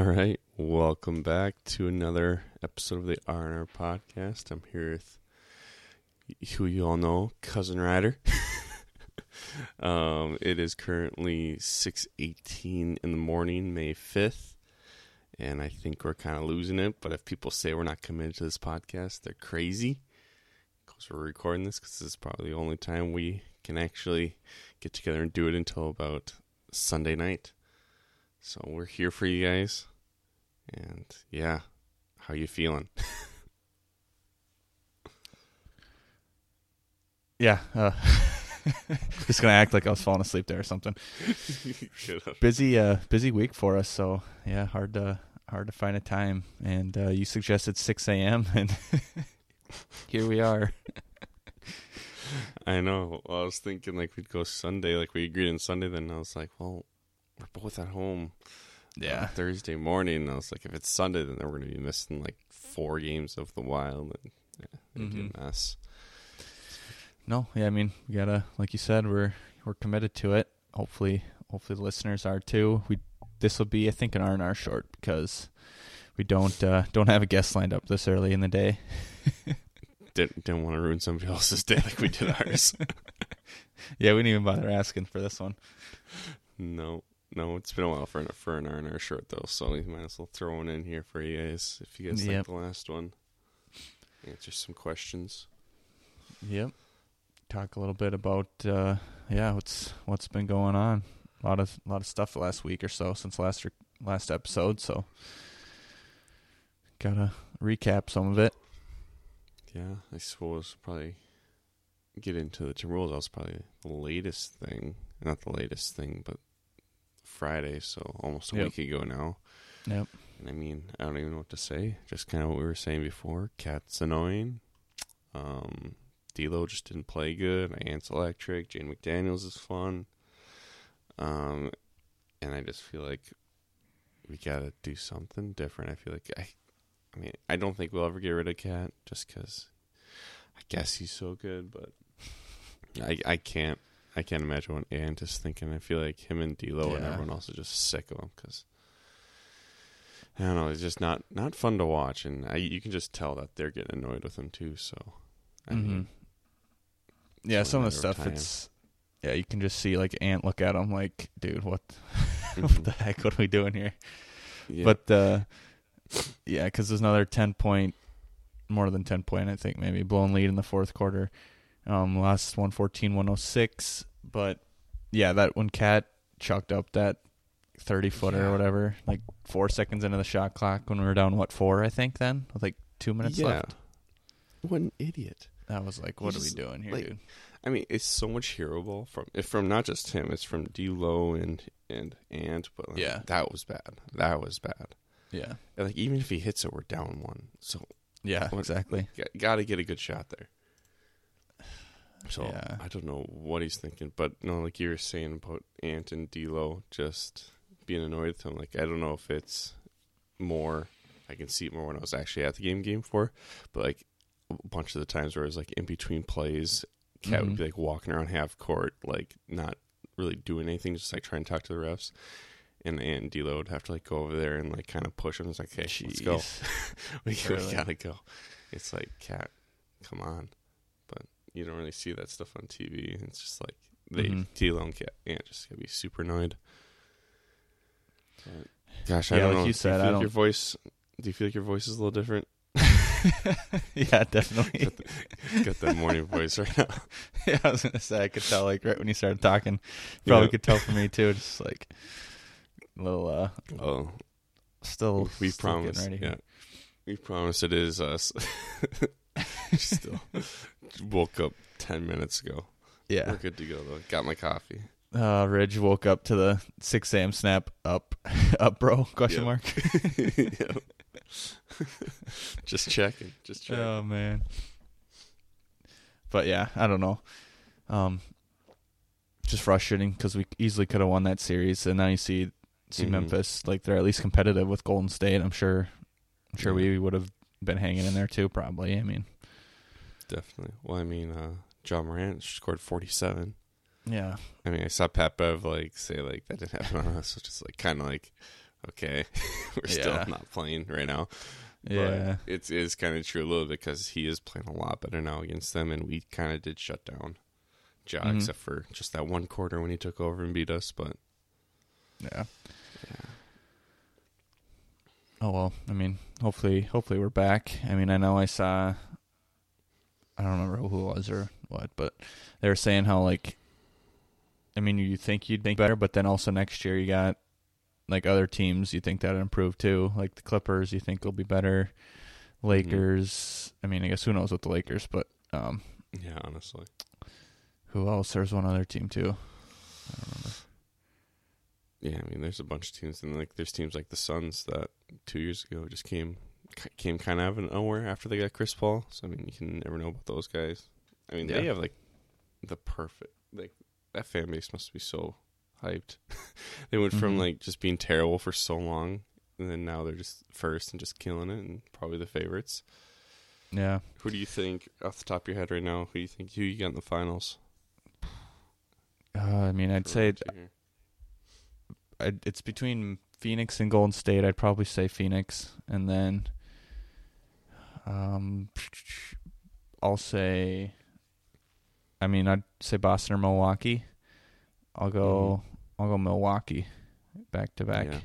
All right, welcome back to another episode of the R&R podcast. I'm here with who you all know, Cousin Ryder. um, it is currently 6:18 in the morning, May 5th, and I think we're kind of losing it. But if people say we're not committed to this podcast, they're crazy. Because we're recording this, because this is probably the only time we can actually get together and do it until about Sunday night. So we're here for you guys. And yeah, how you feeling? Yeah. Uh, just gonna act like I was falling asleep there or something. busy, uh, busy week for us. So yeah, hard to hard to find a time. And uh, you suggested six a.m. and here we are. I know. Well, I was thinking like we'd go Sunday, like we agreed on Sunday. Then I was like, well, we're both at home. Yeah. Thursday morning. I was like, if it's Sunday, then we're going to be missing like four games of the Wild. And yeah, it'd be Mhm. a mess. No, yeah. I mean, we gotta, like you said, we're we're committed to it. Hopefully, hopefully the listeners are too. We this will be, I think, an R and R short because we don't uh, don't have a guest lined up this early in the day. Didn't didn't want to ruin somebody else's day like we did ours. Yeah, we didn't even bother asking for this one. no, no, it's been a while for an for an R and R short though, so we might as well throw one in here for you guys if you guys Yep. like the last one. Answer some questions. Yep. Talk a little bit about uh yeah, what's what's been going on. A lot of a lot of stuff the last week or so since last last episode, so gotta recap some of it. Yeah, I suppose probably get into the Timberwolves. That was probably the latest thing. Not the latest thing, but Friday, so almost a Yep. week ago now. Yep. And I mean, I don't even know what to say. Just kind of what we were saying before. Cat's annoying. Um, D'Lo just didn't play good. Ant's electric. Jaden McDaniels is fun. Um, and I just feel like we gotta do something different. I feel like I, I mean, I don't think we'll ever get rid of Cat just because I guess he's so good, but I I can't I can't imagine what Ant is thinking. I feel like him and D'Lo and everyone else is just sick of him because I don't know. It's just not not fun to watch, and I, you can just tell that they're getting annoyed with him too. So, I Mm-hmm. Yeah, some of the a matter of stuff time. it's yeah, you can just see like Ant look at him like, dude, what what the heck what are we doing here? yeah. But uh yeah, cuz there's another 10 point more than 10 point I think maybe blown lead in the fourth quarter. Um last 114-106, but yeah, that when Cat chucked up that 30 footer Yeah. or whatever, like 4 seconds into the shot clock when we were down what 4 I think then, with like 2 minutes yeah. left. What an idiot! That was like what are we doing here, like, dude? I mean, it's so much hero ball from if from not just him. It's from D'Lo and and Ant, but like, Yeah. that was bad. That was bad. Yeah. And, like even if he hits it, we're down one. So Yeah, What- exactly. got to get a good shot there. So Yeah. I don't know what he's thinking, but no, like you were saying about Ant and D'Lo just being annoyed with him. Like I don't know if it's more. I can see it more when I was actually at the game, game four, but like a bunch of the times where it was like in between plays, Cat Mhm. would be like walking around half court, like not really doing anything, just like trying to talk to the refs. And Ant and D'Lo would have to like go over there and like kind of push him. It's like, hey, let's go. Jeez. we, we gotta go. It's like, cat, come on. You don't really see that stuff on TV. It's just like they Mhm. D'Lo and cat, yeah, just gonna be super annoyed. But, gosh, I Yeah, don't like know. you do said, you I feel like don't- your voice? Do you feel like your voice is a little different? yeah, definitely. Got that morning voice right now. yeah, I was gonna say I could tell like right when you started talking. Probably Yeah. could tell for me too. Just like a little uh Oh, still we still promise. ready Yeah, here. we promise it is us. Still woke up ten minutes ago. Yeah. We're good to go though. Got my coffee. Uh Ridge woke up to the six AM snap up up bro question Yep. mark. Yep. just checking. Just checking. oh man. But yeah, I don't know. Um just frustrating because we easily could have won that series and now you see see Mhm. Memphis like they're at least competitive with Golden State. I'm sure I'm sure we would have been hanging in there too probably. I mean Definitely. Well, I mean, uh, Ja Morant scored 47. Yeah. I mean, I saw Pat Bev like say like that didn't happen on us, which is like kind of like okay, we're Yeah. still not playing right now. Yeah. But it's it's kind of true a little bit because he is playing a lot better now against them, and we kind of did shut down Ja, Mhm. except for just that one quarter when he took over and beat us. But Yeah. yeah, Oh well, I mean, hopefully, hopefully we're back. I mean, I know I saw, I don't remember who it was or what, but they were saying how like, I mean, you think you'd make better, but then also next year you got like other teams you think that improve too, like the Clippers. You think will be better. Lakers. I mean, I guess who knows with the Lakers, but um, yeah, honestly, who else? There's one other team too. I don't remember. yeah. I mean, there's a bunch of teams, and like there's teams like the Suns that two years ago just came came kind of out of nowhere after they got Chris Paul. So I mean, you can never know about those guys. I mean, they have like the perfect like that fan base must be so hyped. they went from Mhm. like just being terrible for so long, and then now they're just first and just killing it, and probably the favorites. Yeah. Who do you think, off the top of your head right now, who do you think who you got in the finals? Uh, I mean, I'd say? I'd, it's between Phoenix and Golden State. I'd probably say Phoenix, and then um, I'll say. I mean, I'd say Boston or Milwaukee. I'll go. I'll go Milwaukee, back to back. Mm-hmm. Yeah.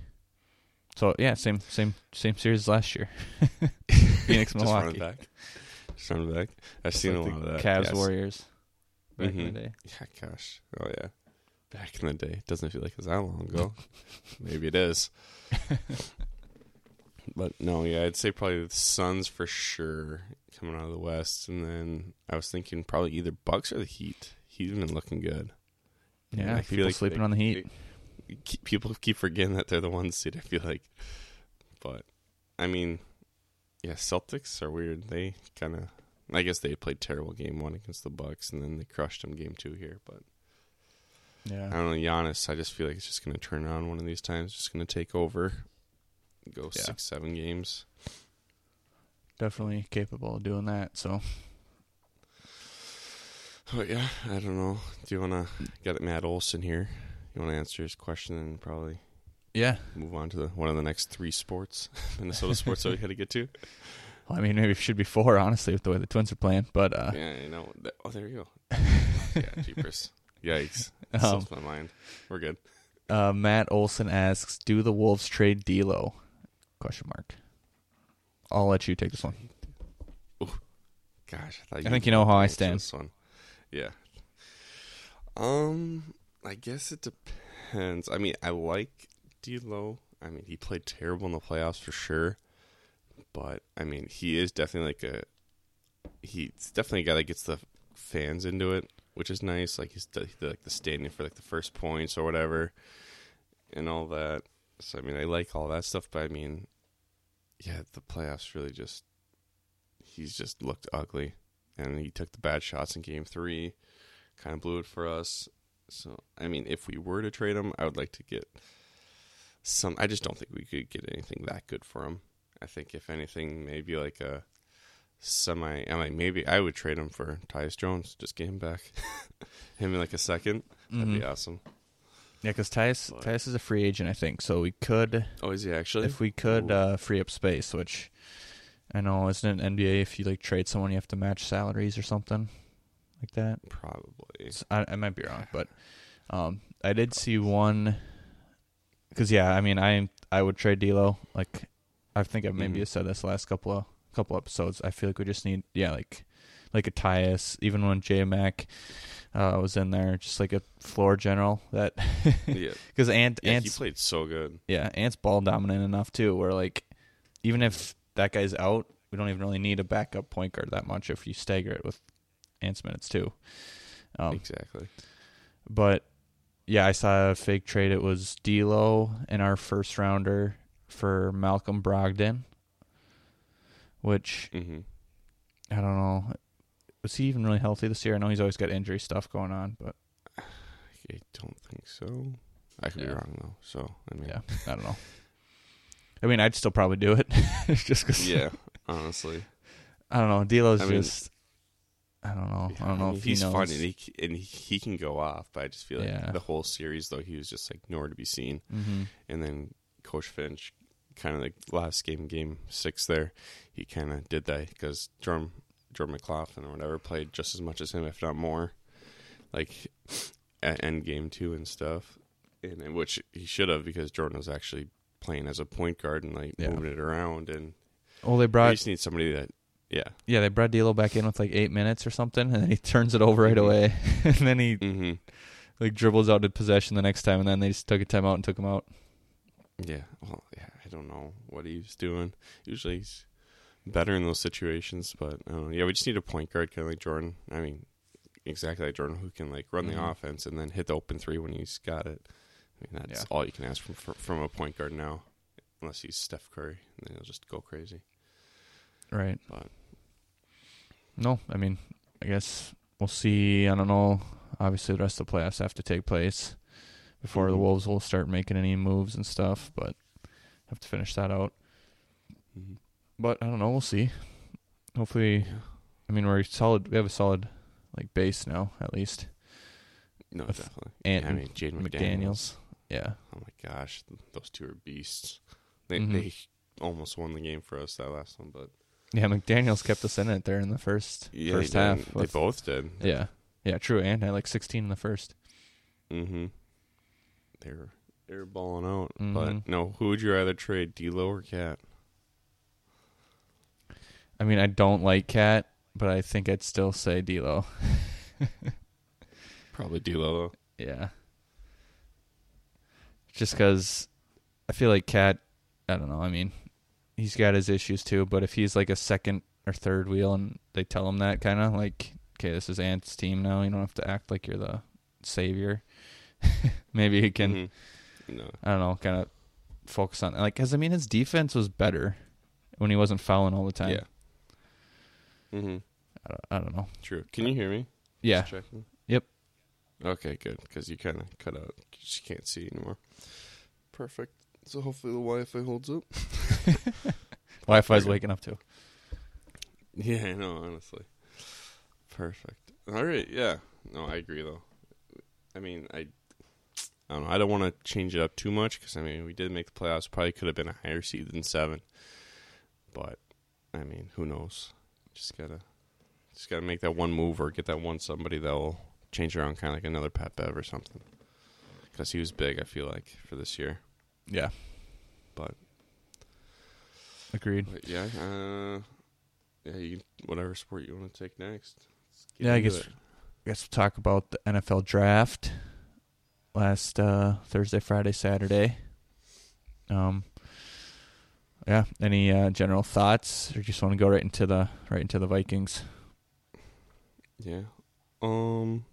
So yeah, same same same series as last year. Phoenix, just running Milwaukee. back. Just running back. I've It's seen like a lot the of that. Cavs yes. Warriors back in Mhm. the day. Yeah, gosh. Oh yeah. Back in the day. It doesn't feel like it was that long ago. Maybe it is. But no, yeah, I'd say probably the Suns for sure coming out of the West, and then I was thinking probably either Bucks or the Heat. Heat's been looking good. And Yeah, I feel people like sleeping they- on the Heat. they keep- people keep forgetting that they're the one seed. I feel like, but I mean, yeah, Celtics are weird. They kind of, I guess they played terrible game one against the Bucks, and then they crushed them game two here. But yeah. I don't know, Giannis. I just feel like it's just going to turn around one of these times. Just going to take over, go Yeah. six, seven games. definitely capable of doing that. So But yeah, I don't know. Do you want to get Matt Olson here? You want to answer his question and probably yeah, move on to the, one of the next three sports, Minnesota sports that we got to get to. well, I mean maybe it should be four honestly with the way the Twins are playing, but uh, yeah, you know. th- Oh, there you go. yeah, jeepers. Yikes. That Um, my mind. We're good. uh, Matt Olson asks, "Do the Wolves trade D'Lo?" Question mark. I'll let you take this one. Gosh, I, thought I think you know how I stand. This one. Yeah. Um, I guess it depends. I mean, I like D'Lo. I mean, he played terrible in the playoffs for sure, but I mean, he is definitely like a. He's definitely a guy that gets the fans into it, which is nice. Like he's the, like the standing for like the first points or whatever, and all that. So I mean, I like all that stuff, but I mean, yeah, the playoffs really just he's just looked ugly, and he took the bad shots in Game Three, kind of blew it for us. So I mean, if we were to trade him, I would like to get some. I just don't think we could get anything that good for him. I think if anything, maybe like a semi. I mean, maybe I would trade him for Tyus Jones. Just get him back, him in like a 2nd that That'd be Mhm. awesome. Yeah, because Tyus But- Tyus is a free agent, I think. So we could, Oh, is he actually? if we could, uh, free up space. Which I know isn't it NBA. If you like trade someone, you have to match salaries or something like that. Probably. I might be wrong, but um, I did see one. Because yeah, I mean, I I would trade D'Lo. Like, I think I maybe Mhm. said this last couple of couple episodes. I feel like we just need yeah, like like a Tyus. Even when J Mac uh, was in there, just like a floor general that yeah. because Ant yeah he Ant's played so good. yeah Ant's ball dominant enough too. Where like even if that guy's out, we don't even really need a backup point guard that much if you stagger it with Ant's minutes too. Um, exactly. but yeah, I saw a fake trade. It was D'Lo in our first rounder for Malcolm Brogdon, which hmm I don't know. Was he even really healthy this year? I know he's always got injury stuff going on, but I don't think so. I could be wrong though. So I mean, yeah, I don't know. I mean, I'd still probably do it, just because. yeah. Honestly, I don't know. D'Lo's I mean- just. I don't know. I don't know mean, if he he's knows. fun and he and he, he can go off, but I just feel like Yeah. the whole series though he was just like nowhere to be seen. hmm And then Coach Finch, kind of like last game, game six there, he kind of did that because Jordan Jordan McLaughlin or whatever played just as much as him, if not more, like at end game two and stuff, and which he should have because Jordan was actually playing as a point guard and like Yeah. moving it around and. Oh, they brought. You just need somebody that, yeah, yeah, they brought D'Lo back in with like eight minutes or something, and then he turns it over right Mhm. away, and then he hmm like dribbles out to possession the next time, and then they just took a timeout and took him out. yeah. Well, yeah, I don't know what he's doing. Usually he's better in those situations, but I yeah, we just need a point guard kind of like Jordan. I mean, exactly like Jordan, who can like run the Mhm. offense and then hit the open three when he's got it. I mean, that's Yeah. all you can ask from from- a point guard now, unless he's Steph Curry, and then he'll just go crazy. Right. But No, I mean, I guess we'll see. I don't know. Obviously, the rest of the playoffs have to take place before the Mhm. Wolves will start making any moves and stuff, but have to finish that out. mhm. But I don't know. We'll see. Hopefully. I mean, we're solid. We have a solid like base now, at least. no, With definitely. Yeah, I mean, Jaden McDaniels. McDaniels. Yeah. Oh my gosh, those two are beasts. They Mhm. they almost won the game for us that last one, but Yeah, McDaniels kept us in it there in the first yeah, first half. did. they both did. yeah, yeah, true. And had like 16 in the first. Mm-hmm. They're they're balling out. Mhm. But no, who would you rather trade, D'Lo or Cat? I mean, I don't like Cat, but I think I'd still say D'Lo. Probably D'Lo. Yeah. Just because I feel like Cat, I don't know. I mean, he's got his issues too, but if he's like a second or third wheel and they tell him that kind of like, okay, this is Ant's team now, you don't have to act like you're the savior. Maybe he can, Mhm. No. I don't know, kind of focus on like, because I mean, his defense was better when he wasn't fouling all the time. Yeah. Mm-hmm. I don't, I don't know. True. Can you hear me? Yeah. Just checking. Yep. Okay, good. Because you kind of cut out. You just can't see anymore. Perfect. So hopefully the Wi-Fi holds up. Wi Fi's Okay. waking up too. Yeah, I know, honestly. Perfect. All right, yeah. No, I agree though. I mean, I I don't know. I don't want to change it up too much because I mean, we did make the playoffs. Probably could have been a higher seed than 7. But I mean, who knows? Just got to just got to make that one move or get that one somebody that'll change around kind of like another Pat Bev or something. Cuz he was big, I feel like, for this year. Yeah. But Agreed. But yeah, uh, yeah, you whatever sport you want to take next. Yeah, I guess it. I guess we'll talk about the NFL draft last uh, Thursday, Friday, Saturday. Um, yeah. Any uh, general thoughts, or just want to go right into the right into the Vikings? Yeah. Um,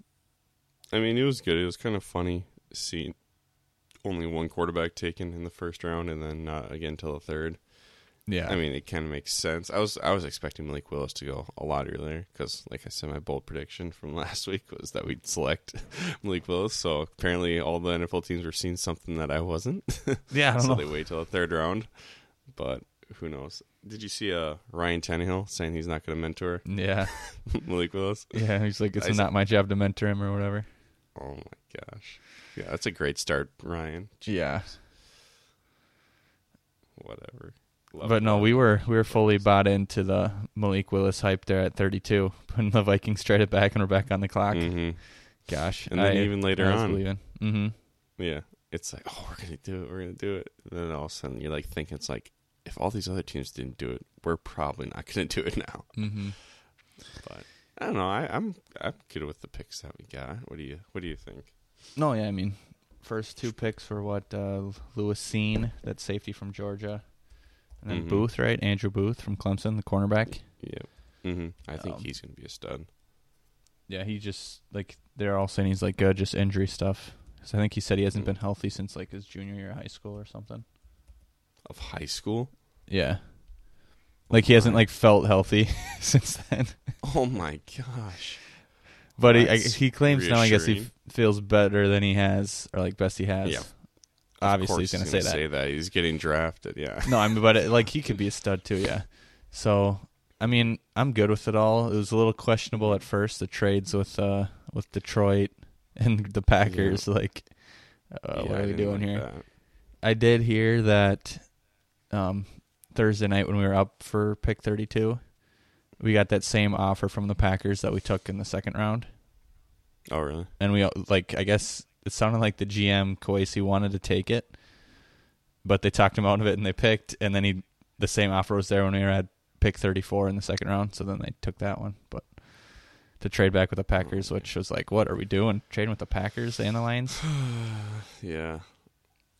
I mean, it was good. It was kind of funny seeing only one quarterback taken in the first round, and then not again till the third. Yeah. I mean, it kind of makes sense. I was I was expecting Malik Willis to go a lot earlier because, like I said, my bold prediction from last week was that we'd select Malik Willis. So apparently, all the NFL teams were seeing something that I wasn't. yeah. I don't so know. they wait till the third round. But who knows? Did you see uh, Ryan Tannehill saying he's not going to mentor Yeah. Malik Willis? Yeah. He's like, it's I not my job to mentor him or whatever. Oh my gosh! Yeah, that's a great start, Ryan. Yeah. Whatever. Love But no, we were we were fully bought into the Malik Willis hype there at 32 when the Vikings traded back and we're back on the clock. Mhm. Gosh. And then I, even later on. Mm-hmm. yeah, it's like, oh, we're gonna do it. We're gonna do it. And then all of a sudden, you're like thinking, it's like, if all these other teams didn't do it, we're probably not gonna do it now. Mm-hmm. But I don't know. I, I'm I'm good with the picks that we got. What do you What do you think? No, yeah, I mean, first two picks were what uh, Lewis Cine, that safety from Georgia, and then Mhm. Booth, right? Andrew Booth from Clemson, the cornerback. Yeah. hmm I think Um, he's gonna be a stud. Yeah, he just like they're all saying he's like uh, just injury stuff. 'Cause I think he said he hasn't Mm. been healthy since like his junior year of high school or something. Of high school. Yeah, like he hasn't like felt healthy since then. Oh my gosh. But he I, That's he claims now I guess he reassuring. f- feels better than he has or like best he has. Yeah. Obviously, he's gonna, say that. say that. He's getting drafted. Yeah. No, I mean, but it, like he could be a stud too, yeah. So, I mean, I'm good with it all. It was a little questionable at first the trades with uh with Detroit and the Packers. Like, uh, Yeah, what I are we didn't doing like here? that. I did hear that um, Thursday night when we were up for pick 32, we got that same offer from the Packers that we took in the second round. Oh, really? And we like I guess it sounded like the GM Kwesi wanted to take it, but they talked him out of it and they picked, and then he the same offer was there when we were at pick 34 in the second round, so then they took that one. But to trade back with the Packers, which was like, what are we doing? Trading with the Packers and the Lions? yeah.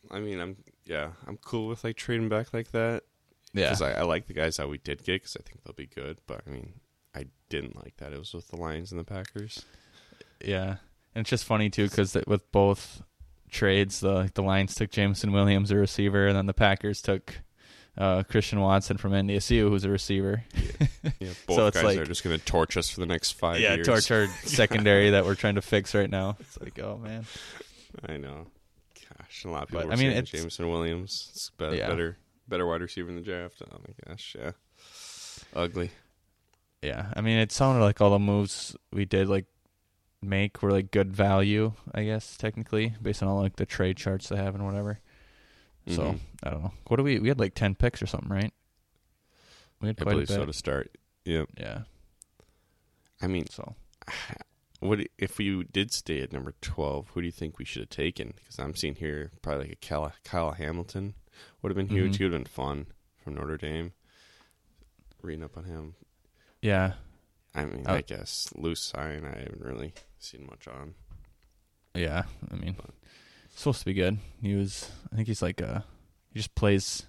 I mean, I'm yeah, I'm cool with like trading back like that. Yeah, because I, I like the guys that we did get because I think they'll be good. But I mean, I didn't like that it was with the Lions and the Packers. Yeah, and it's just funny too because with both trades, the the Lions took Jameson Williams, a receiver, and then the Packers took uh, Christian Watson from NDSU, who's a receiver. Yeah, yeah both so guys like, are just going to torch us for the next five yeah, years. torch our secondary that we're trying to fix right now. It's like, oh man. I know. Gosh, a lot of people. But, I mean, it's, Jameson Williams, it's better, yeah. better, better wide receiver in the draft. Oh my gosh, yeah, ugly. Yeah, I mean, it sounded like all the moves we did, like make, were like good value. I guess technically, based on all like the trade charts they have and whatever. Mm-hmm. So I don't know. What do we? We had like ten picks or something, right? We had quite I believe a bit. so to start. Yep. Yeah. I mean, so what if we did stay at number twelve? Who do you think we should have taken? Because I'm seeing here probably like a Kyle, Kyle Hamilton would have been huge. Mm-hmm. He would have been fun from Notre Dame. Reading up on him. Yeah. I mean, uh, I guess Lewis Cine. I haven't really seen much on. Yeah, I mean, but supposed to be good. He was, I think he's like a, he just plays,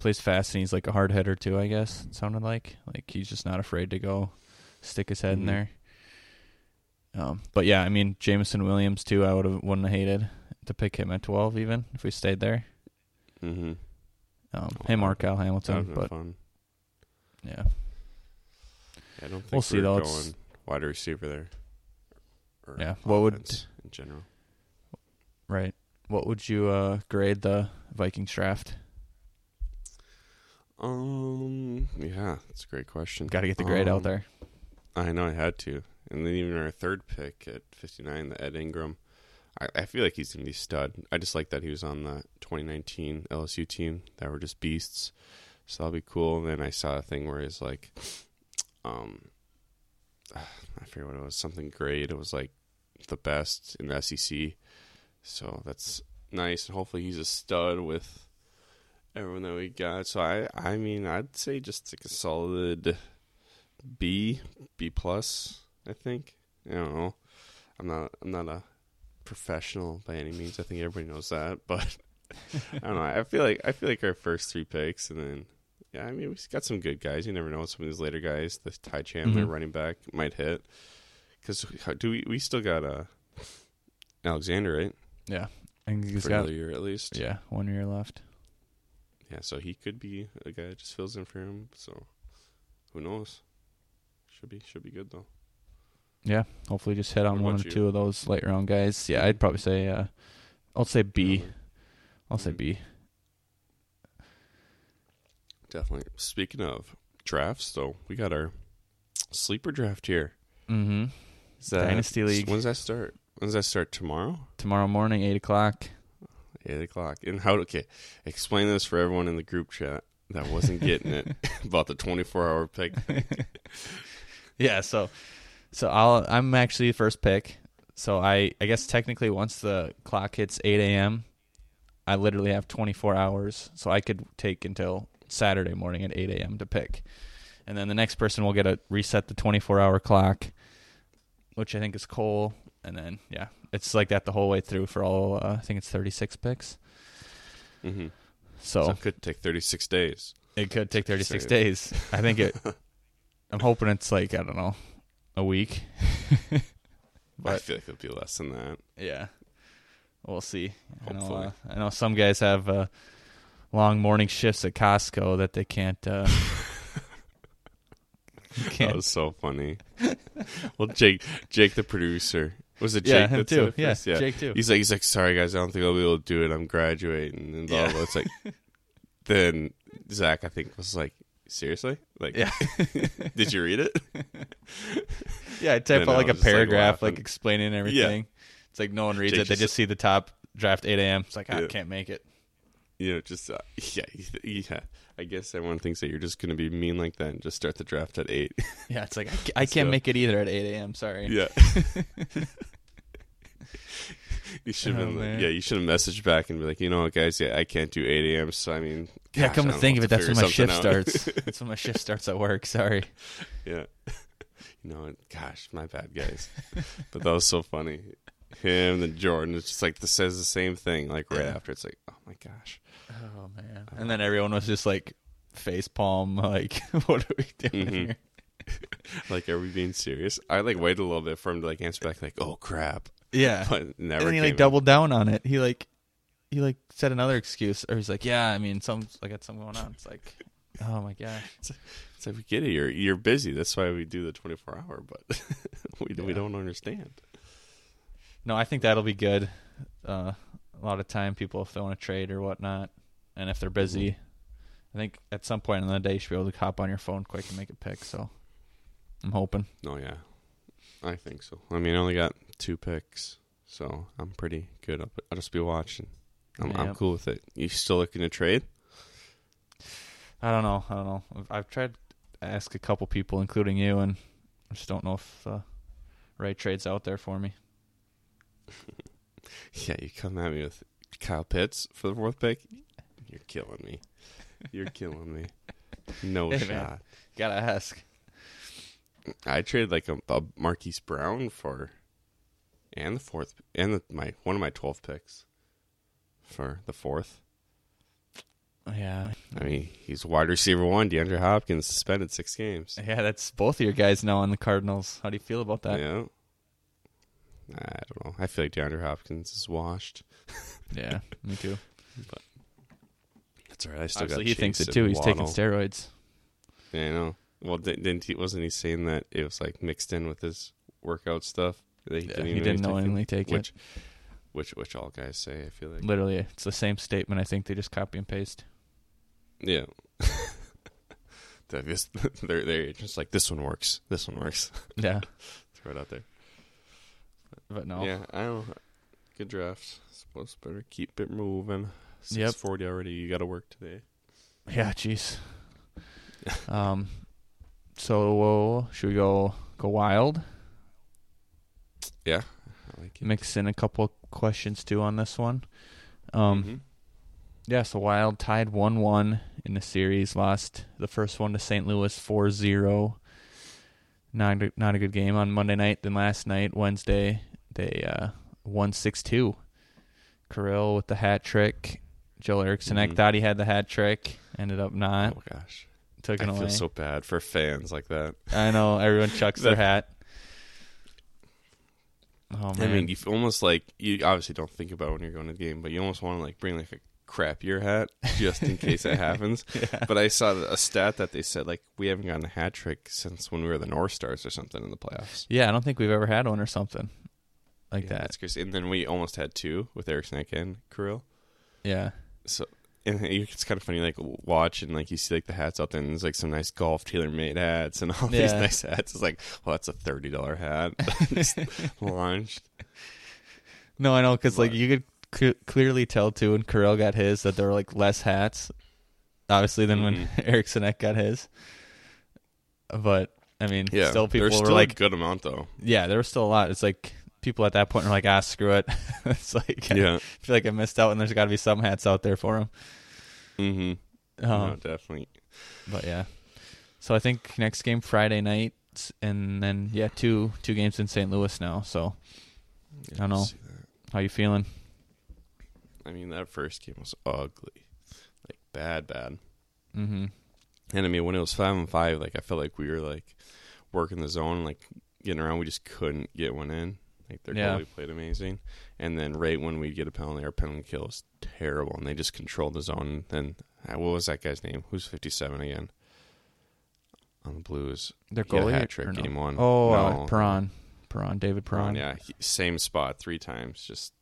plays fast and he's like a hard hitter too. I guess it sounded like like he's just not afraid to go stick his head mm-hmm. in there. Um, but yeah, I mean Jameson Williams too. I would have wouldn't have hated to pick him at twelve even if we stayed there. Mm-hmm. Um, oh, hey, Mark Al Hamilton, but fun. yeah. yeah. I don't think we'll see though. Going wide receiver there. yeah. What would in general? Right. What would you uh, grade the Vikings draft? Um. Yeah, that's a great question. Got to get the grade um, out there. I know I had to, and then even our third pick at fifty nine, the Ed Ingram. I, I feel like he's gonna be stud. I just like that he was on the 2019 LSU team that were just beasts. So that'll be cool. And then I saw a thing where he's like, um, I forget what it was, something great. It was like the best in the SEC so that's nice, and hopefully he's a stud with everyone that we got. So I, I mean, I'd say just like a solid B, B plus. I think. I don't know. I'm not. I'm not a professional by any means. I think everybody knows that, but I don't know. I feel like I feel like our first three picks, and then yeah, I mean we've got some good guys. You never know some of these later guys. The Ty Chandler mm-hmm. running back might hit because do we? We still got a uh, Alexander, right? Yeah, and he's for got another year at least. Yeah, one year left. Yeah, so he could be a guy that just fills in for him. So who knows? Should be should be good though. Yeah, hopefully just hit on one or you? two of those late round guys. Yeah, I'd probably say uh, I'll say B. I'll say B. Definitely. Speaking of drafts, though, we got our sleeper draft here. Mm-hmm. Dynasty League. When does that start? When does that start? Tomorrow? Tomorrow morning, eight o'clock. Eight o'clock. And how? Okay, explain this for everyone in the group chat that wasn't getting it about the twenty-four hour pick. yeah. So, so I'll. I'm actually the first pick. So I, I guess technically once the clock hits eight a.m., I literally have twenty-four hours. So I could take until Saturday morning at eight a.m. to pick, and then the next person will get a reset the twenty-four hour clock, which I think is Cole and then yeah, it's like that the whole way through for all. Uh, I think it's 36 picks. Mm-hmm. So, so, it could take 36 days. It could take 36 days. I think it. I'm hoping it's like I don't know, a week. but, I feel like it'll be less than that. Yeah, we'll see. Hopefully. I know, uh, I know some guys have uh, long morning shifts at Costco that they can't. Uh, can't. That was so funny. well, Jake, Jake, the producer, was it Jake? Yeah, him too. Yeah, yeah, Jake too. He's like, he's like, sorry guys, I don't think I'll be able to do it. I'm graduating and blah yeah. blah. It's like, then Zach, I think was like, seriously, like, yeah. did you read it? Yeah, I type out like a paragraph, like, like, explaining everything. Yeah. It's like no one reads Jake it; they just see the top draft 8 a.m. It's like, I ah, yeah. can't make it. you know, just uh, yeah, yeah. I guess everyone thinks that you're just going to be mean like that and just start the draft at eight. Yeah, it's like I, ca- I can't So- make it either at 8 a.m. Sorry. Yeah. you should have Oh, been like, yeah, you should have messaged back and be like, you know what, guys, yeah, I can't do eight a.m. So I mean, Yeah, come to think of it, that's when my shift out. starts. that's when my shift starts at work. Sorry. yeah. You know, gosh, my bad, guys. but that was so funny. Him and Jordan, it's just like this says the same thing. Like right Yeah. after, it's like, oh my gosh. Oh man. And then everyone was just like face palm, like, what are we doing Mhm. here? Like, are we being serious? I like waited a little bit for him to like answer back, like, oh crap, Yeah. but never. and then he like in. doubled down on it. He like he like said another excuse, or he's like, "Yeah, I mean, some I got something going on." It's like, oh my gosh, It's like we get it. You're you're busy. That's why we do the 24 hour. But we we don't understand. no, I think that'll be good. Uh, a lot of time, people if they want to trade or whatnot, and if they're busy, I think at some point in the day you should be able to hop on your phone quick and make a pick. So I'm hoping. Oh yeah, I think so. I mean, I only got two picks, so I'm pretty good. I'll, I'll just be watching. I'm, I'm Yep. cool with it. You still looking to trade? I don't know. I don't know. I've- I've tried ask a couple people, including you, and I just don't know if uh, right trade's out there for me. Yeah, you come at me with Kyle Pitts for the fourth pick. You're killing me. You're killing me. No Hey, man. shot. Gotta ask. I traded like a, a Marquise Brown for, and the fourth, and the, my one of my 12th picks for the fourth. Yeah, I mean, he's wide receiver one. DeAndre Hopkins suspended six games. yeah. That's both of your guys now on the Cardinals. How do you feel about that? Yeah. I don't know. I feel like DeAndre Hopkins is washed. Yeah, me too. But That's all right. I still Obviously, got he thinks it too. He's taking steroids. Yeah, I know. Well, didn't he? Wasn't he saying that it was like mixed in with his workout stuff? That Yeah, didn't he didn't knowingly take which, which, which all guys say. I feel like. Literally, it's the same statement. I think they just copy and paste. Yeah. that is, they're they're just like this one works. This one works. Yeah, Throw it out there. but no. Yeah, I don't. Good draft. Suppose better keep it moving. Yep. Six forty already. You got to work today. Yeah, jeez. um, so uh, should we go go wild? I like it. Mix in a couple questions too on this one. Um, Mhm. Yeah. So Wild tied one one in the series. Lost the first one to St. Louis 4-0. Not a, not a good game on Monday night. Then last night, Wednesday, they uh, won six two. Kirill with the hat trick. Joel Eriksson Mhm. thought he had the hat trick. Ended up not. oh gosh, Took it I it feel so bad for fans like that. I know everyone chucks their hat. Oh man! I mean, you almost like you obviously don't think about it when you're going to the game, but you almost want to like bring like a crappier hat just in case it happens. yeah. But I saw a stat that they said like we haven't gotten a hat trick since when we were the North Stars or something in the playoffs. yeah, I don't think we've ever had one or something like Yeah, that. That's crazy. And then we almost had two with Eriksson Ek and Kirill. Yeah, So and it's kind of funny, like watch and like you see like the hats out there, and there's like some nice golf tailor made hats and all these nice hats. It's like, well, that's a thirty dollar hat launched. no, I know because like you could c- clearly tell too when Kirill got his that there were like less hats, obviously than when Mhm. Eriksson Ek got his. But I mean, Yeah, still people there's were still like, a good amount though. yeah, there was still a lot. It's like people at that point are like, ah, screw it. it's like yeah. I feel like I missed out, and there's got to be some hats out there for him. mm-hmm. Um, no, definitely. But yeah. So I think next game Friday night and then yeah, two two games in St. Louis now. So Yeah, I don't know. how you feeling? I mean, that first game was ugly, like bad, bad. Mhm. And I mean, when it was five and five, like I felt like we were like working the zone, like getting around. We just couldn't get one in. Like their Yeah. goalie played amazing, and then right when we get a penalty, our penalty kill was terrible, and they just controlled the zone. And uh, what was that guy's name? Who's fifty seven again? On the Blues, Their He had a goalie hat trick no? game one. Oh, uh, No. Perron. Perron, David Perron. Perron, yeah, he, same spot three times. Just,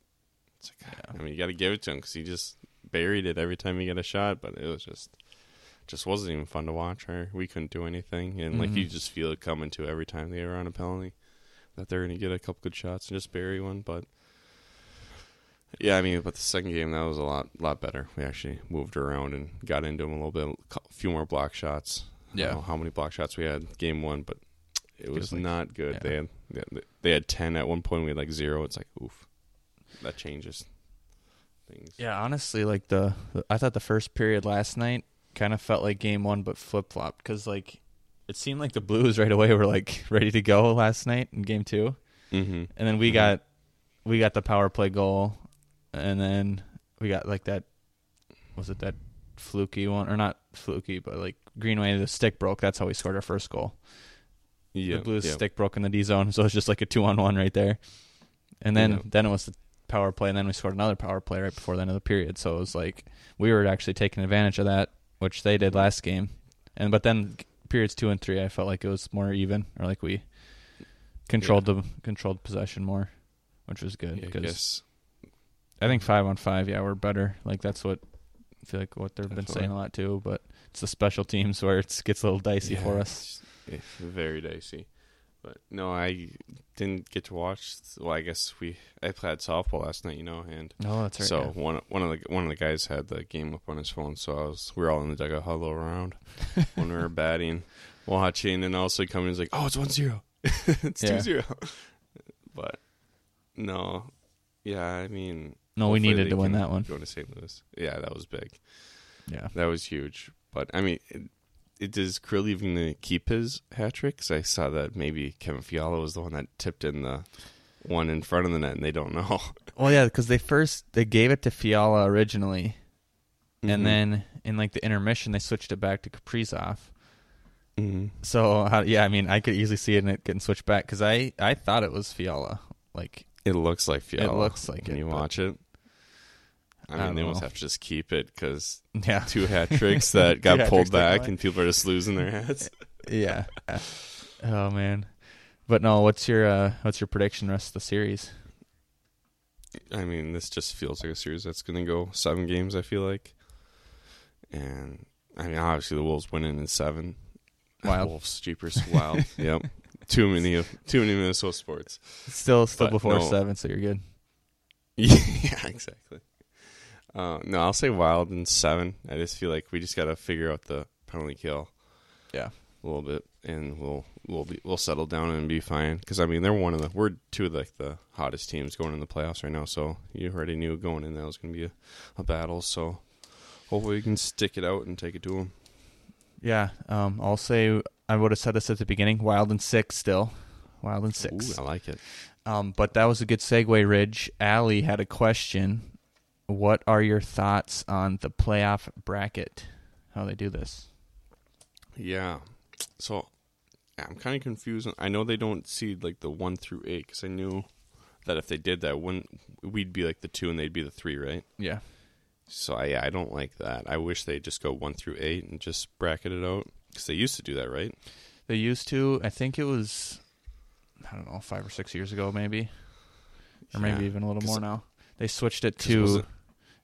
it's like, Yeah. I mean, you got to give it to him because he just buried it every time he got a shot. But it was just, just wasn't even fun to watch. Or we couldn't do anything, and like you Mhm. just feel it coming to every time they were on a penalty that they're going to get a couple good shots and just bury one. But Yeah, I mean, but the second game that was a lot lot better. We actually moved around and got into them a little bit, a few more block shots. I Yeah. don't know how many block shots we had game one, but it was Feels like- not good. yeah. They had they had ten at one point. We had like zero. It's like oof, that changes things. Yeah, honestly, like the, I thought the first period last night kind of felt like game one, but flip flopped because like it seemed like the Blues right away were like ready to go last night in game two, Mm-hmm. and then we Mhm. got we got the power play goal, and then we got like that was it that fluky one or not fluky, but like Greenway the stick broke. That's how we scored our first goal. Yeah, the Blues yeah. stick broke in the D zone, so it's just like a two on one right there. And then Yeah. then it was the power play, and then we scored another power play right before the end of the period. So it was like we were actually taking advantage of that, which they did last game. And but then periods two and three, I felt like it was more even, or like we controlled the controlled possession more, which was good Yeah, I because guess I think five on five, yeah, we're better. Like that's what I feel like what they've been saying a lot too. But it's the special teams where it gets a little dicey yeah, for us. it's very dicey. But no, I didn't get to watch. Well, I guess we I played softball last night, you know, and Oh, that's right. so yeah. one one of the one of the guys had the game up on his phone, so I was we were all in the dugout huddle around when we were batting, watching, and also coming is like, oh, it's one zero, it's Yeah. two zero, but no, yeah, I mean, No, we needed to win that one. Go to St. Louis, yeah, that was big, Yeah. that was huge, but I mean. Is Kirill even keep his hat trick? 'Cause I saw that maybe Kevin Fiala was the one that tipped in the one in front of the net, and they don't know. Well, yeah, because they first they gave it to Fiala originally, Mhm. and then in like the intermission they switched it back to Kaprizov. Mhm. So how, yeah, I mean I could easily see it it getting switched back because I I thought it was Fiala. Like It looks like Fiala. It looks like when it, you watch it. I I mean, don't they know. have to just keep it because yeah, two hat tricks that got pulled back and people are just losing their hats. yeah. Oh man, but no, what's your uh what's your prediction rest of the series? I mean, this just feels like a series that's going to go seven games. I feel like, and I mean, obviously the Wolves winning in seven. Wild. Wolves, Jeepers, wild. yep, too many of too many Minnesota sports. Still still But before no. seven, so you're good. yeah, exactly. Uh, no, I'll say wild in seven. I just feel like we just got to figure out the penalty kill. Yeah. a little bit, and we'll we'll be we'll settle down and be fine. Because I mean, they're one of the we're two of like the hottest teams going in the playoffs right now. So you already knew going in that was going to be a, a battle. So hopefully we can stick it out and take it to them. Yeah, um, I'll say I would have said this at the beginning. Wild and six still, wild and six. Ooh, I like it. Um, but that was a good segue, Ridge. Allie had a question. What are your thoughts on the playoff bracket? How they do this? Yeah. So I'm kind of confused. I know they don't seed like the one through eight because I knew that if they did that, wouldn't we'd be like the two and they'd be the three, right? Yeah, So I, yeah, I don't like that. I wish they just go one through eight and just bracket it out because they used to do that, right? they used to. I think it was, I don't know, five or six years ago, maybe, or maybe even a little more now. They switched it to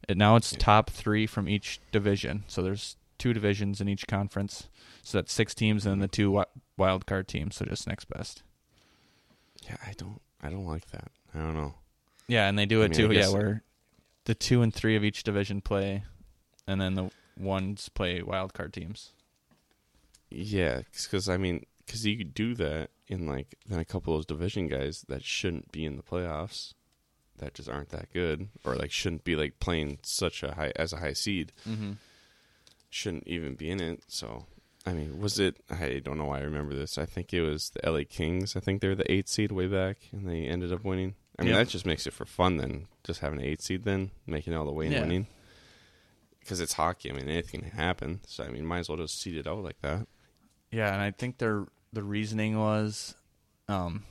it- now. It's top three from each division. So there's two divisions in each conference. So that's six teams and then the two wild card teams. So just next best. yeah, I don't, I don't like that. I don't know. Yeah, and they do I it mean, too. Yeah, where the two and three of each division play, and then the ones play wild card teams. Yeah, because I mean, because you could do that in like then a couple of those division guys that shouldn't be in the playoffs, that just aren't that good, or like shouldn't be like playing such a high as a high seed, Mm-hmm. shouldn't even be in it. So, I mean, was it? I don't know why I remember this. I think it was the LA Kings. I think they were the eight seed way back, and they ended up winning. I mean, Yep. that just makes it for fun. Then just having an eight seed, then making it all the way and Yeah. winning. Because it's hockey. I mean, anything can happen. So I mean, might as well just seed it out like that. Yeah, and I think their the reasoning was um,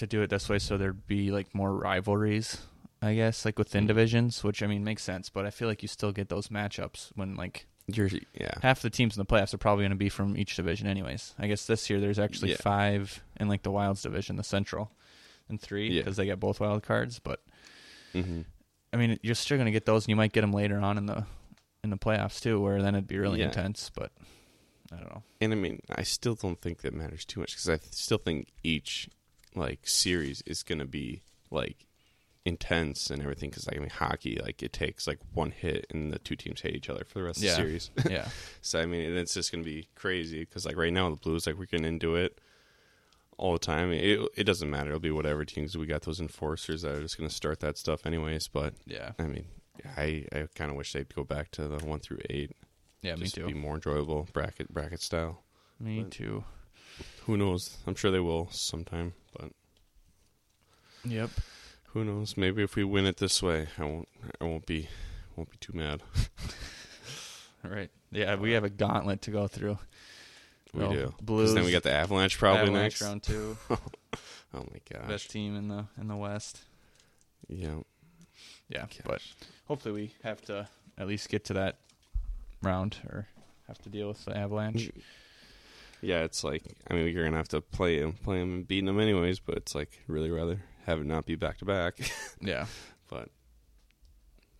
to do it this way so there'd be like more rivalries, I guess, like within Mhm. divisions, which I mean makes sense. But I feel like you still get those matchups when like You're yeah. half the teams in the playoffs are probably going to be from each division, anyways. I guess this year there's actually Yeah. five in like the Wilds division, the Central, and three Yeah. because they get both wild cards. But hmm I mean, you're still going to get those, and you might get them later on in the in the playoffs too, where then it'd be really Yeah. intense. But I don't know. And I mean, I still don't think that matters too much because I still think each like series is going to be like intense and everything because like I mean hockey like it takes like one hit and the two teams hate each other for the rest Yeah. of the series. yeah, so I mean and it's just gonna be crazy because like right now the Blues like we're getting into it all the time. It it doesn't matter. It'll be whatever teams we got those enforcers that are just gonna start that stuff anyways. But yeah, I mean I I kind of wish they'd go back to the one through eight. yeah. Me just to too. Be more enjoyable bracket bracket style. Me but- too. Who knows? I'm sure they will sometime, but Yep. who knows? Maybe if we win it this way, I won't. I won't be. Won't be too mad. All right. Yeah, we have a gauntlet to go through. We Well, do. Blues. then we got the Avalanche probably Avalanche next. round two. Oh my gosh. Best team in the in the West. Yeah. Yeah, Gosh. but hopefully we have to at least get to that round or have to deal with the Avalanche. Mm. Yeah, it's like I mean you're gonna have to play him, play him, and beating him anyways. But it's like really rather have it not be back to back. Yeah. But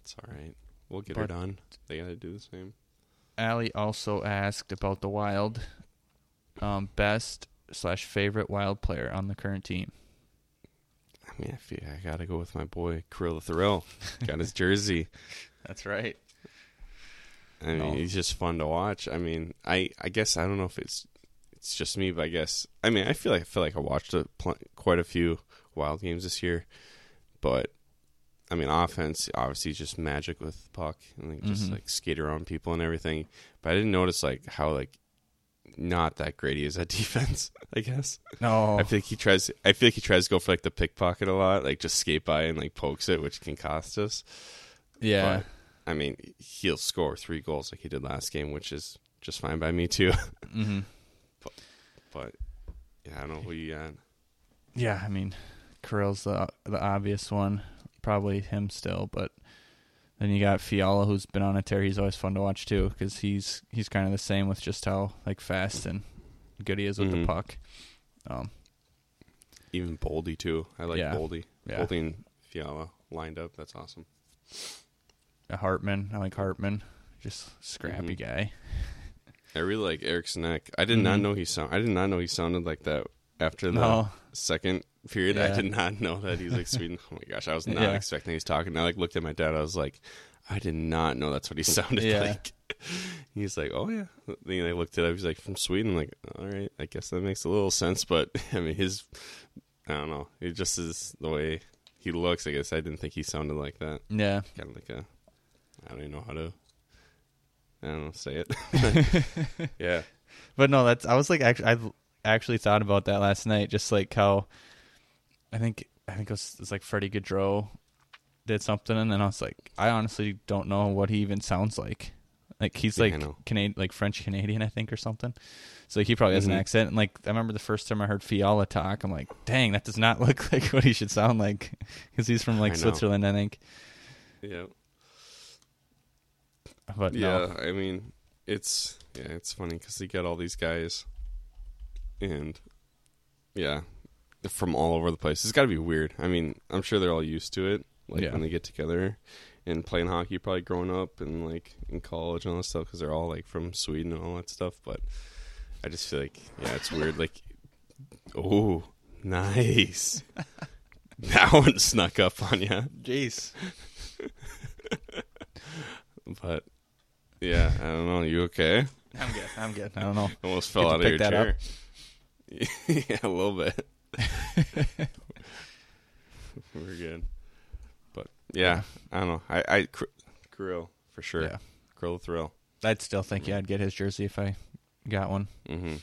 it's all right. We'll get her But- done. They gotta do the same. Allie also asked about the Wild, um, best slash favorite Wild player on the current team. I mean, I feel I gotta go with my boy Kirill the Thrill. Got his jersey. That's right. I mean, No. he's just fun to watch. I mean, I I guess I don't know if it's it's just me, but I guess I mean I feel like I feel like I watched a, pl- quite a few wild games this year, but I mean offense obviously is just magic with puck and like, just Mhm. like skate around people and everything. But I didn't notice like how like not that great he is at defense. I guess No. I feel like he tries. I feel like he tries to go for like the pickpocket a lot, like just skate by and like pokes it, which can cost us. yeah. But, I mean, he'll score three goals like he did last game, which is just fine by me too. hmm But yeah, I don't know who you got. Yeah, I mean, Kirill's the the obvious one. Probably him still, but then you got Fiala, who's been on a tear. He's always fun to watch too, because he's he's kind of the same with just how like fast and good he is with Mhm. the puck. Um, Even Boldy too. I like Yeah. Boldy. yeah, Boldy and Fiala lined up. That's awesome. Hartman. I like Hartman. Just scrappy Mhm. guy. I really like Eriksson Ek. I did not Mhm. know he sound. I did not know he sounded like that after the No, second period. I did not know that he's like Sweden. Oh my gosh, I was not Yeah. expecting he's talking. I like looked at my dad. I was like, I did not know that's what he sounded Yeah. like. He's like, oh yeah. Then I looked it up. He's like from Sweden. I'm like, all right, I guess that makes a little sense. But I mean, his, I don't know. It just is the way he looks. I guess I didn't think he sounded like that. yeah, Kind of like a, I don't even know how to. I don't know, say it. yeah. but no, that's. I was like, actually, I actually thought about that last night. Just like how, I think, I think it was, it was like Freddie Gaudreau did something, and then I was like, I honestly don't know what he even sounds like. Like he's Yeah, like. Canadian, like French Canadian, I think, or something. So he probably has Mhm. an accent. And like I remember the first time I heard Fiala talk, I'm like, dang, that does not look like what he should sound like, because he's from like. Switzerland, I think. Yeah. But yeah, no. I mean, it's yeah, it's funny because you got all these guys, and yeah, from all over the place. It's got to be weird. I mean, I'm sure they're all used to it. Like Yeah. when they get together and playing hockey, probably growing up and like in college and all that stuff because they're all like from Sweden and all that stuff. But I just feel like yeah, it's weird. Like, oh, nice. that one snuck up on you. Jeez. But yeah, I don't know. You okay? I'm good. I'm good. I don't know. Almost fell out of your chair. yeah, a little bit. We're good. But yeah, I don't know. I I Kirill for sure. Yeah. Kirill thrill. I'd still think yeah, I'd get his jersey if I got one. Mm-hmm.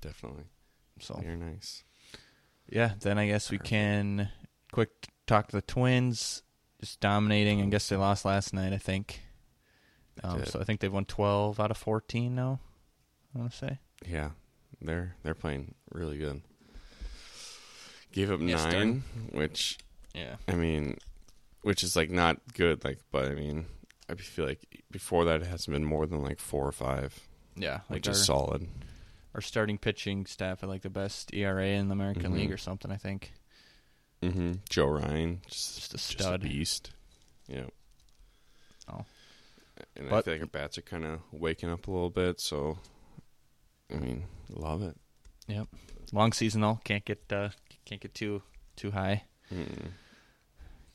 Definitely. So you're nice. yeah, then I guess we can quick talk to the Twins. Just dominating. I guess they lost last night. I think. Um, so I think they've won 12 out of 14 now. I want to say. Yeah, they're they're playing really good. Gave up Yes, nine, which Yeah. I mean, which is like not good. Like, but I mean, I feel like before that it hasn't been more than like four or five, Yeah, like which our, is solid. our starting pitching staff had like the best ERA in the American Mhm. League or something. I think. Mm-hmm. Joe Ryan, just, Just a just stud. beast. Yeah. Oh. And I But- feel like our bats are kind of waking up a little bit. So, I mean, love it. Yep, long season though. Can't get uh, can't get too too high. Mm.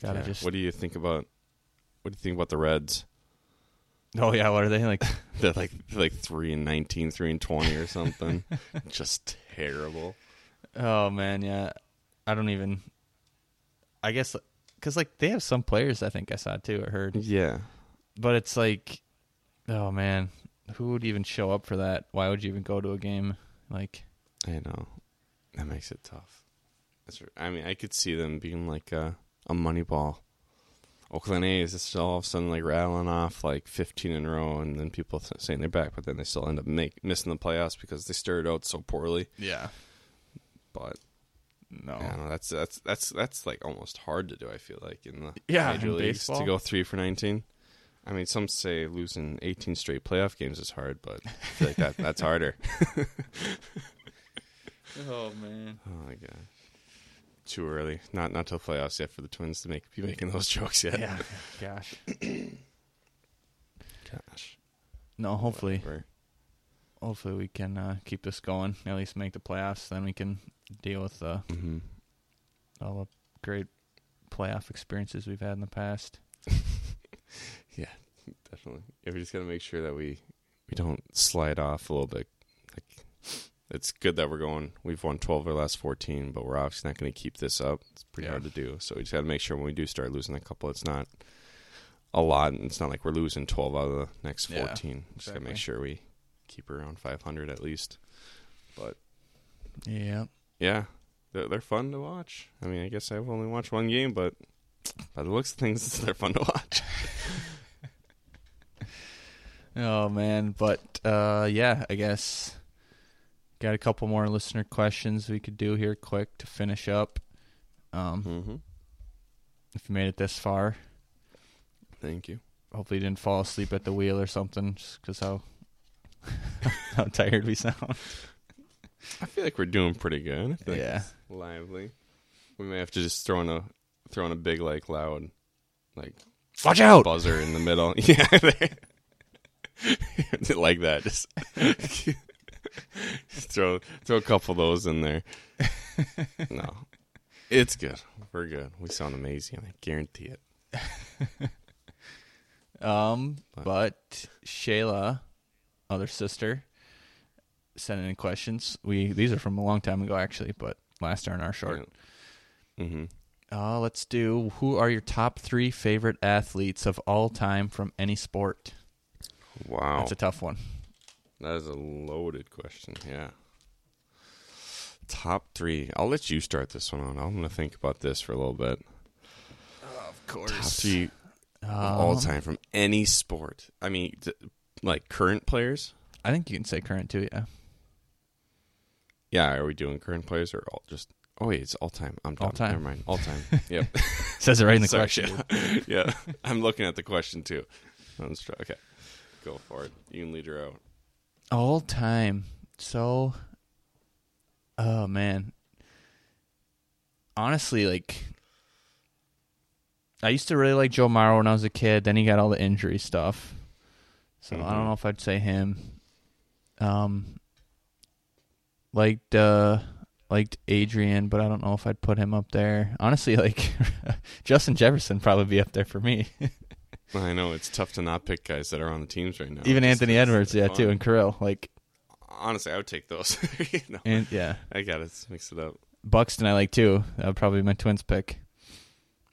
Gotta Yeah. just. What do you think about? What do you think about the Reds? oh yeah, what are they like? They're like like three and 19, 3 and twenty or something. Just terrible. Oh man, yeah. I don't even. I guess because like they have some players. I think I saw too or heard, Yeah. But it's like, oh man, who would even show up for that? Why would you even go to a game? Like, I know. That makes it tough. That's, r- I mean, I could see them being like a, a money ball. Oakland A's just all of a sudden like rattling off like 15 in a row, and then people th- saying they're back, but then they still end up make, missing the playoffs because they started out so poorly. yeah, But no, I know. That's that's that's that's like almost hard to do. I feel like in the Yeah, major in leagues baseball. to go three for 19. I mean, some say losing 18 straight playoff games is hard, but I feel like that that's harder. Oh man. Oh my god. Too early. Not not till playoffs yet for the Twins to make be making those jokes yet. Yeah. Gosh. Gosh. No, hopefully, Whatever. hopefully we can uh, keep this going. At least make the playoffs. Then we can deal with uh, Mhm. all the great playoff experiences we've had in the past. Yeah, definitely. Yeah, we just gotta make sure that we we don't slide off a little bit. Like it's good that we're going we've won twelve of the last fourteen, but we're obviously not gonna keep this up. It's pretty Yeah. hard to do. So we just gotta make sure when we do start losing a couple it's not a lot and it's not like we're losing twelve out of the next Yeah, fourteen. Just gotta make sure we keep around five hundred at least. But Yeah. Yeah, they're, they're fun to watch. I mean, I guess I've only watched one game, but by the looks of things, they're fun to watch. Oh man, but uh, yeah, I guess got a couple more listener questions we could do here quick to finish up. Um, mm-hmm. if you made it this far, Thank you. hopefully you didn't fall asleep at the wheel or something, just because how how tired we sound. I feel like we're doing pretty good. Yeah. lively. We may have to just throw in a throw in a big like loud like Watch out! buzzer in the middle. Yeah, like that. Just throw throw a couple of those in there. No, it's good. We're good. We sound amazing. I guarantee it. Um, But- but Shayla, other sister, sent in questions. We these are from a long time ago actually, but last R&R Short. Mm-hmm. Uh, let's do who are your top three favorite athletes of all time from any sport? Wow, That's a tough one. that is a loaded question. Yeah. Top three. I'll let you start this one on. I'm gonna think about this for a little bit. Of course. Top three Um, of all time from any sport. I mean, th- like current players. I think you can say current too. Yeah. Yeah, are we doing current players or all just? Oh wait, it's all time. I'm done. All time. Never mind. All time. Yep. Says it right in the Sorry, question. yeah. I'm looking at the question too. Okay, go for it. You can lead her out. All time. So, oh man. Honestly, like, I used to really like Joe Mauer when I was a kid. Then he got all the injury stuff, so I Mhm. don't know if I'd say him. Um, liked uh, liked Adrian, but I don't know if I'd put him up there. Honestly, like Justin Jefferson probably be up there for me. I know it's tough to not pick guys that are on the teams right now. Even Anthony Edwards, yeah, fun. too, and Kirill. Like, Honestly, I would take those. you know, and yeah, I got to mix it up. Buxton I like too. That would probably be my Twins pick.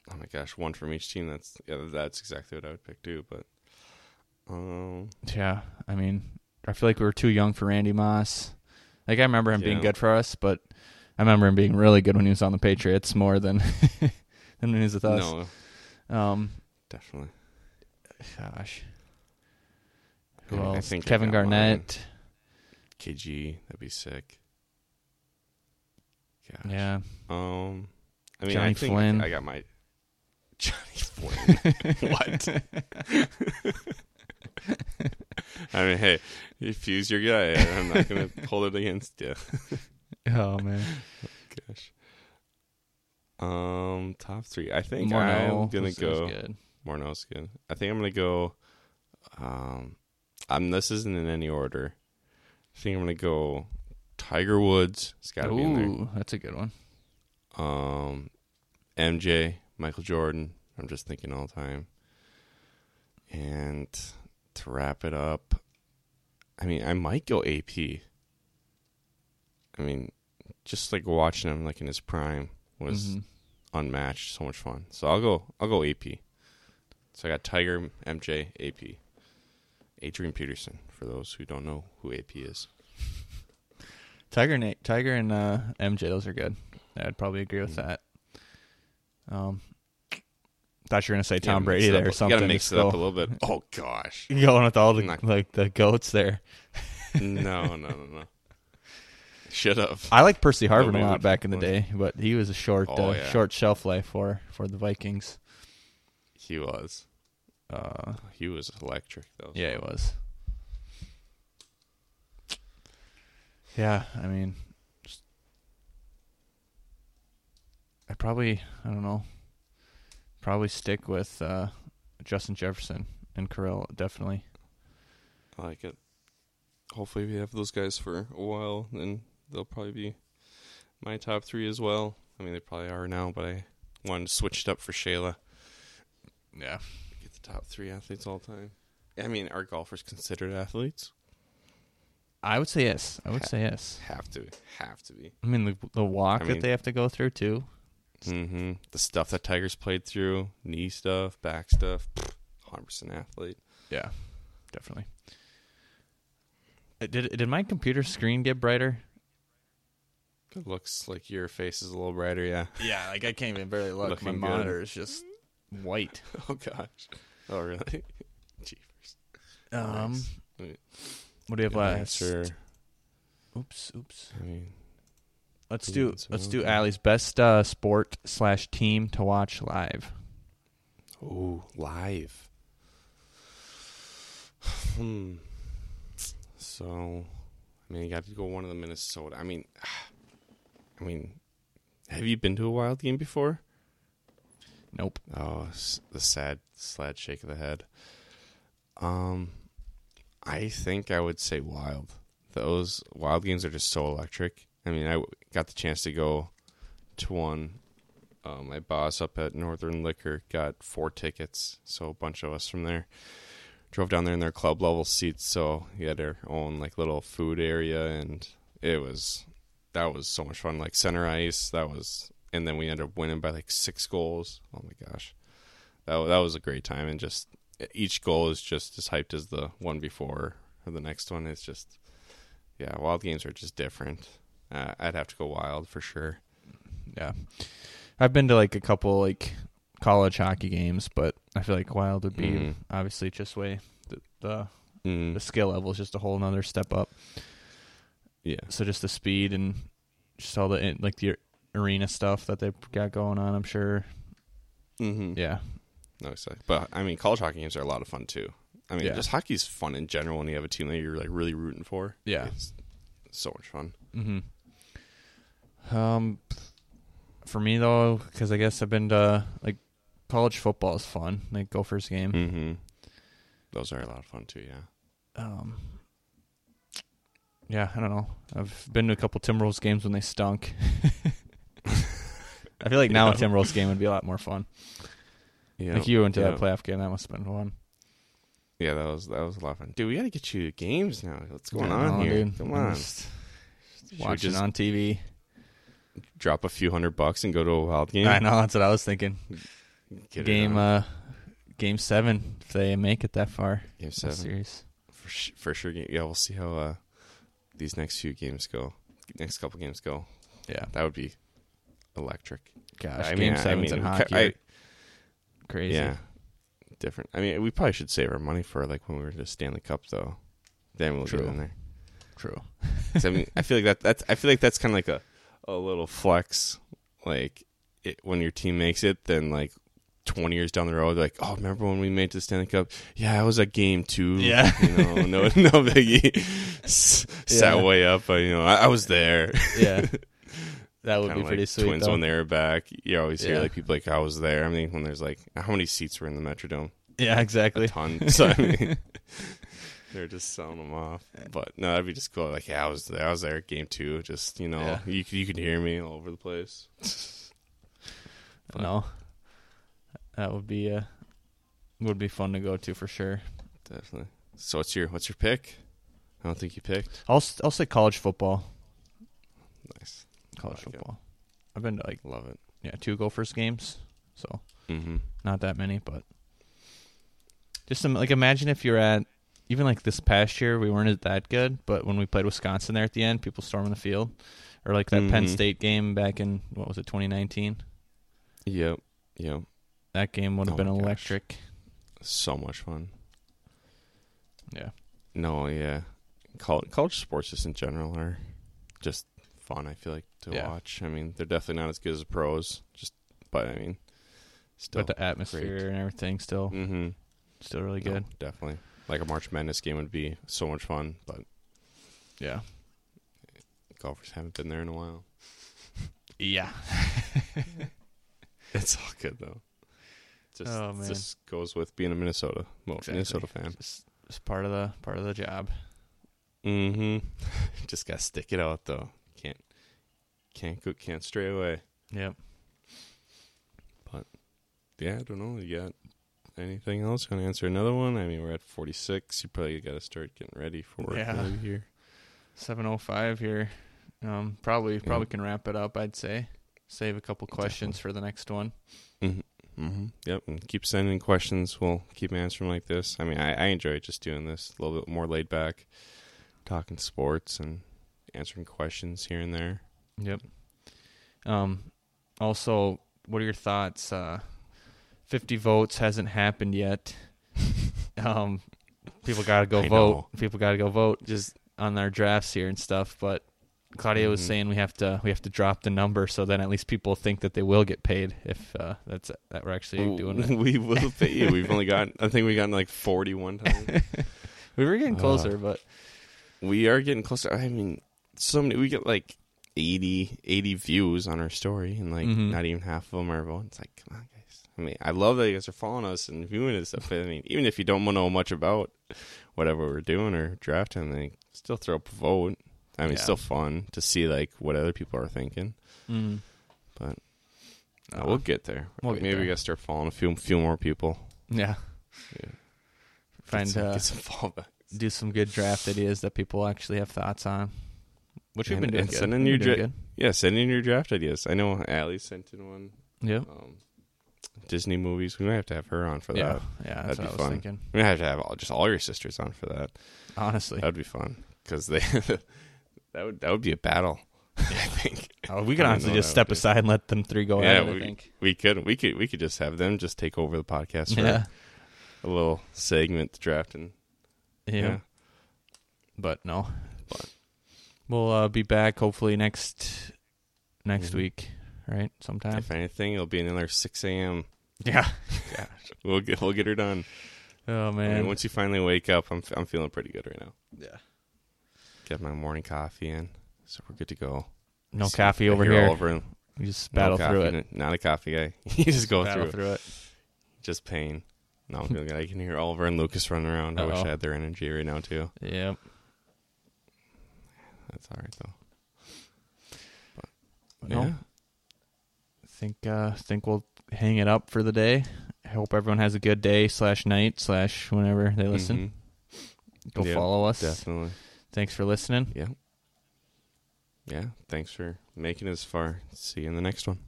Oh my gosh, one from each team. That's yeah, that's exactly what I would pick too. But um, Yeah, I mean, I feel like we were too young for Randy Moss. Like I remember him being good for us, but I remember him being really good when he was on the Patriots more than than when he was with us. no, Um, definitely. Gosh, who I else? think I Kevin mine. Garnett. KG, that'd be sick. Gosh. Yeah, Um, I mean, Jonny I think Flynn. I got my Jonny Flynn. what? I mean, hey, if he's your guy, I'm not gonna hold it against you. oh man, Gosh. Um, top three. I think Morneau I'm gonna go. good. Morneau's good. I think I'm gonna go. Um, I'm. This isn't in any order. I think I'm gonna go. Tiger Woods. It's gotta be in there. That's a good one. Um, MJ, Michael Jordan, I'm just thinking all the time. And to wrap it up, I mean, I might go AP. I mean, just like watching him like in his prime was Mhm. unmatched, so much fun. So I'll go I'll go AP. So I got Tiger, MJ, AP. Adrian Peterson for those who don't know who AP is. Tiger and Tiger and uh, MJ, those are good. I'd probably agree with Mm. that. Um, thought you were gonna say Tom Brady there up- or something. You gotta mix it up a little bit. Oh gosh. Going with all the Not- like the goats there. no, no, no, no. Shut up. I like Percy Harvin Nobody a lot back in the day, but he was a short Oh, uh, yeah. short shelf life for for the Vikings. He was. Uh, He was electric though. yeah, he was. Yeah, I mean, just, I probably I don't know, probably stick with uh, Justin Jefferson and Kirill definitely. I like it. Hopefully we have those guys for a while, and they'll probably be my top three as well. I mean, they probably are now, but I wanted to switch it up for Shayla. Yeah, Get the top three athletes all time. I mean, are golfers considered athletes? I would say yes. I would Ha- say yes. Have to, have to be. I mean, the the walk I that they have to go through too. hmm The stuff that Tigers played through, knee stuff, back stuff, hundred percent athlete. Yeah, definitely. Uh, Did did my computer screen get brighter? It looks like your face is a little brighter. Yeah. Yeah, like I can't even barely look. Looking my good. monitor is just white. Oh gosh. Oh really? Jeepers. Um, Nice. What do you have last? answer. Oops, oops. I mean, Let's do let's do. Allie's best uh, sport slash team to watch live. oh, live. Hmm. So, I mean, you got to go one of the Minnesota. I mean, I mean, have you been to a wild game before? Nope. Oh, the sad, sad shake of the head. Um, I think I would say wild. Those wild games are just so electric. I mean, I got the chance to go to one. Um, my boss up at Northern Liquor got four tickets, so a bunch of us from there drove down there in their club level seats. So he had their own like little food area, and it was that was so much fun. Like center ice, that was, and then we ended up winning by like six goals. Oh my gosh, that that was a great time, and just each goal is just as hyped as the one before or the next one. It's just, yeah, wild games are just different. Uh, I'd have to go wild for sure. Yeah, I've been to like a couple like college hockey games, but I feel like Wild would be Mhm. obviously just way the, the Mm, the skill level is just a whole another step up. yeah, So just the speed and just all the like the arena stuff that they've got going on. I'm sure. mm-hmm. Yeah, No, exactly. But I mean, college hockey games are a lot of fun too. I mean, Yeah. just hockey's fun in general when you have a team that you're like really rooting for. Yeah. it's so much fun. hmm Um, for me though, because I guess I've been to like college football is fun, like Gophers game. Mm-hmm. Those are a lot of fun too. Yeah. Um, yeah, I don't know. I've been to a couple Timberwolves games when they stunk. I feel like now a Tim Timberwolves game would be a lot more fun. Yeah. Like you went to yeah. that playoff game, that must have been fun. Yeah, that was that was a lot of fun. Dude, we got to get you games now. What's going I on know, here? dude. Come on. just Watching just on TV. drop a few hundred bucks and go to a wild game. I know that's what I was thinking. Get game uh, game seven if they make it that far. game seven series. for, sh- for sure. Yeah, we'll see how uh, these next few games go. Next couple games go. Yeah, That would be electric. Gosh, I game mean, I sevens mean, in hockey I- crazy. Yeah, different. I mean, we probably should save our money for like when we were to Stanley Cup though. Then we'll True. get in there. True. I mean, I feel like that. That's. I feel like that's kind of like a a little flex. Like it, when your team makes it, then like. 20 years down the road, like, oh, remember when we made the Stanley Cup? Yeah, it was a game two. Yeah. You know, no, no biggie. S- Sat way up, but, you know, I, I was there. Yeah, that would be like pretty sweet. Twins though. when they were back. You always hear Yeah. like people like, I was there. I mean, when there's like, how many seats were in the Metrodome? Yeah, exactly. A ton. So, I mean, they're just selling them off. But no, that'd be just cool. Like, yeah, I was there. I was there at game two. Just, you know, Yeah. you, could- you could hear me all over the place. No, that would be uh would be fun to go to for sure. Definitely. So what's your what's your pick? I don't think you picked. I'll I'll say college football. Nice. College like it. football. I've been to like Love it. yeah two Gophers games, so Mm-hmm. not that many, but just some, like imagine if you're at even like this past year we weren't that good, but when we played Wisconsin there at the end, people storming the field, or like that Penn Mhm. State game back in what was it 2019? Yep. Yep. That game would have Oh been my gosh. electric. So much fun. Yeah. No, yeah. College, college sports just in general are just fun. I feel like to Yeah. watch. I mean, they're definitely not as good as the pros. Just, but I mean, still. but the atmosphere and everything still mm-hmm. still really good. definitely. Like a March Madness game would be so much fun, but Yeah. Gophers haven't been there in a while. Yeah. It's all good though. Just, Oh, man. just goes with being a Minnesota, well, Exactly. Minnesota fan. Just, just part of the part of the job. Mm-hmm. just gotta stick it out though. Can't, go, can't stray away. Yep. But yeah, I don't know. You got anything else? Gonna answer another one? I mean, we're at forty six. You probably got to start getting ready for work Yeah. here. Seven oh five here. Um, probably probably can wrap it up. I'd say. Save a couple questions for the next one. Mm-hmm. Yep, and keep sending questions. We'll keep answering like this. I mean, I, I enjoy just doing this a little bit more laid back, talking sports and answering questions here and there. Yep. Um, also, what are your thoughts? Uh, Fifty votes hasn't happened yet. um, people gotta go I vote. know. People gotta go vote just on their drafts here and stuff. But Claudia was Mhm. saying we have to we have to drop the number so then at least people think that they will get paid if uh, that's that we're actually doing it. we will pay you. We've only got. I think we got like forty one times. We were getting Uh, closer, but we are getting closer. I mean, so many. We get like 80, 80 views on our story, and like Mhm. not even half of them are voting. It's like, come on, guys. I mean, I love that you guys are following us and viewing and stuff. I mean, even if you don't know much about whatever we're doing or drafting, they still throw up a vote. I mean, it's still fun to see like what other people are thinking. mm, But uh, we'll get there. we'll get Maybe we there. gotta start following a few, few more people. yeah, Yeah. find get some, uh, get some do some good draft ideas that people actually have thoughts on. Which we've been doing and good. send in your dra- good. Yeah, send in your draft ideas. I know Allie sent in one. Yep. um, Disney movies. We might have to have her on for Yeah, that. yeah, That'd that's be what I was fun. thinking. We might have to have all, just all your sisters on for that. Honestly, That'd be fun because they that would that would be a battle. I think oh, we could honestly just step aside and let them three go Yeah, it. I we- think. we could we could we could just have them just take over the podcast for Yeah, a little segment drafting. yeah, Yeah. But no, we'll uh, be back hopefully next next Mhm. week, right? Sometime. If anything, it'll be another six a.m. Yeah. yeah. We'll get we'll get her done. Oh I man. mean, once you finally wake up, I'm I'm feeling pretty good right now. yeah. Get my morning coffee in, so we're good to go. No See, coffee over hear here. Oliver and- You just no battle through it. Not a coffee guy. you just go battle through it. through it. Just pain. No, I'm feeling good. I can hear Oliver and Lucas running around. I wish I had their energy right now too. Yep. That's all right though. But, No. yeah. I think uh think we'll hang it up for the day. I hope everyone has a good day slash night slash whenever they listen. Mhm. Go follow us. Definitely. Thanks for listening. Yeah. Yeah. Thanks for making it as far. See you in the next one.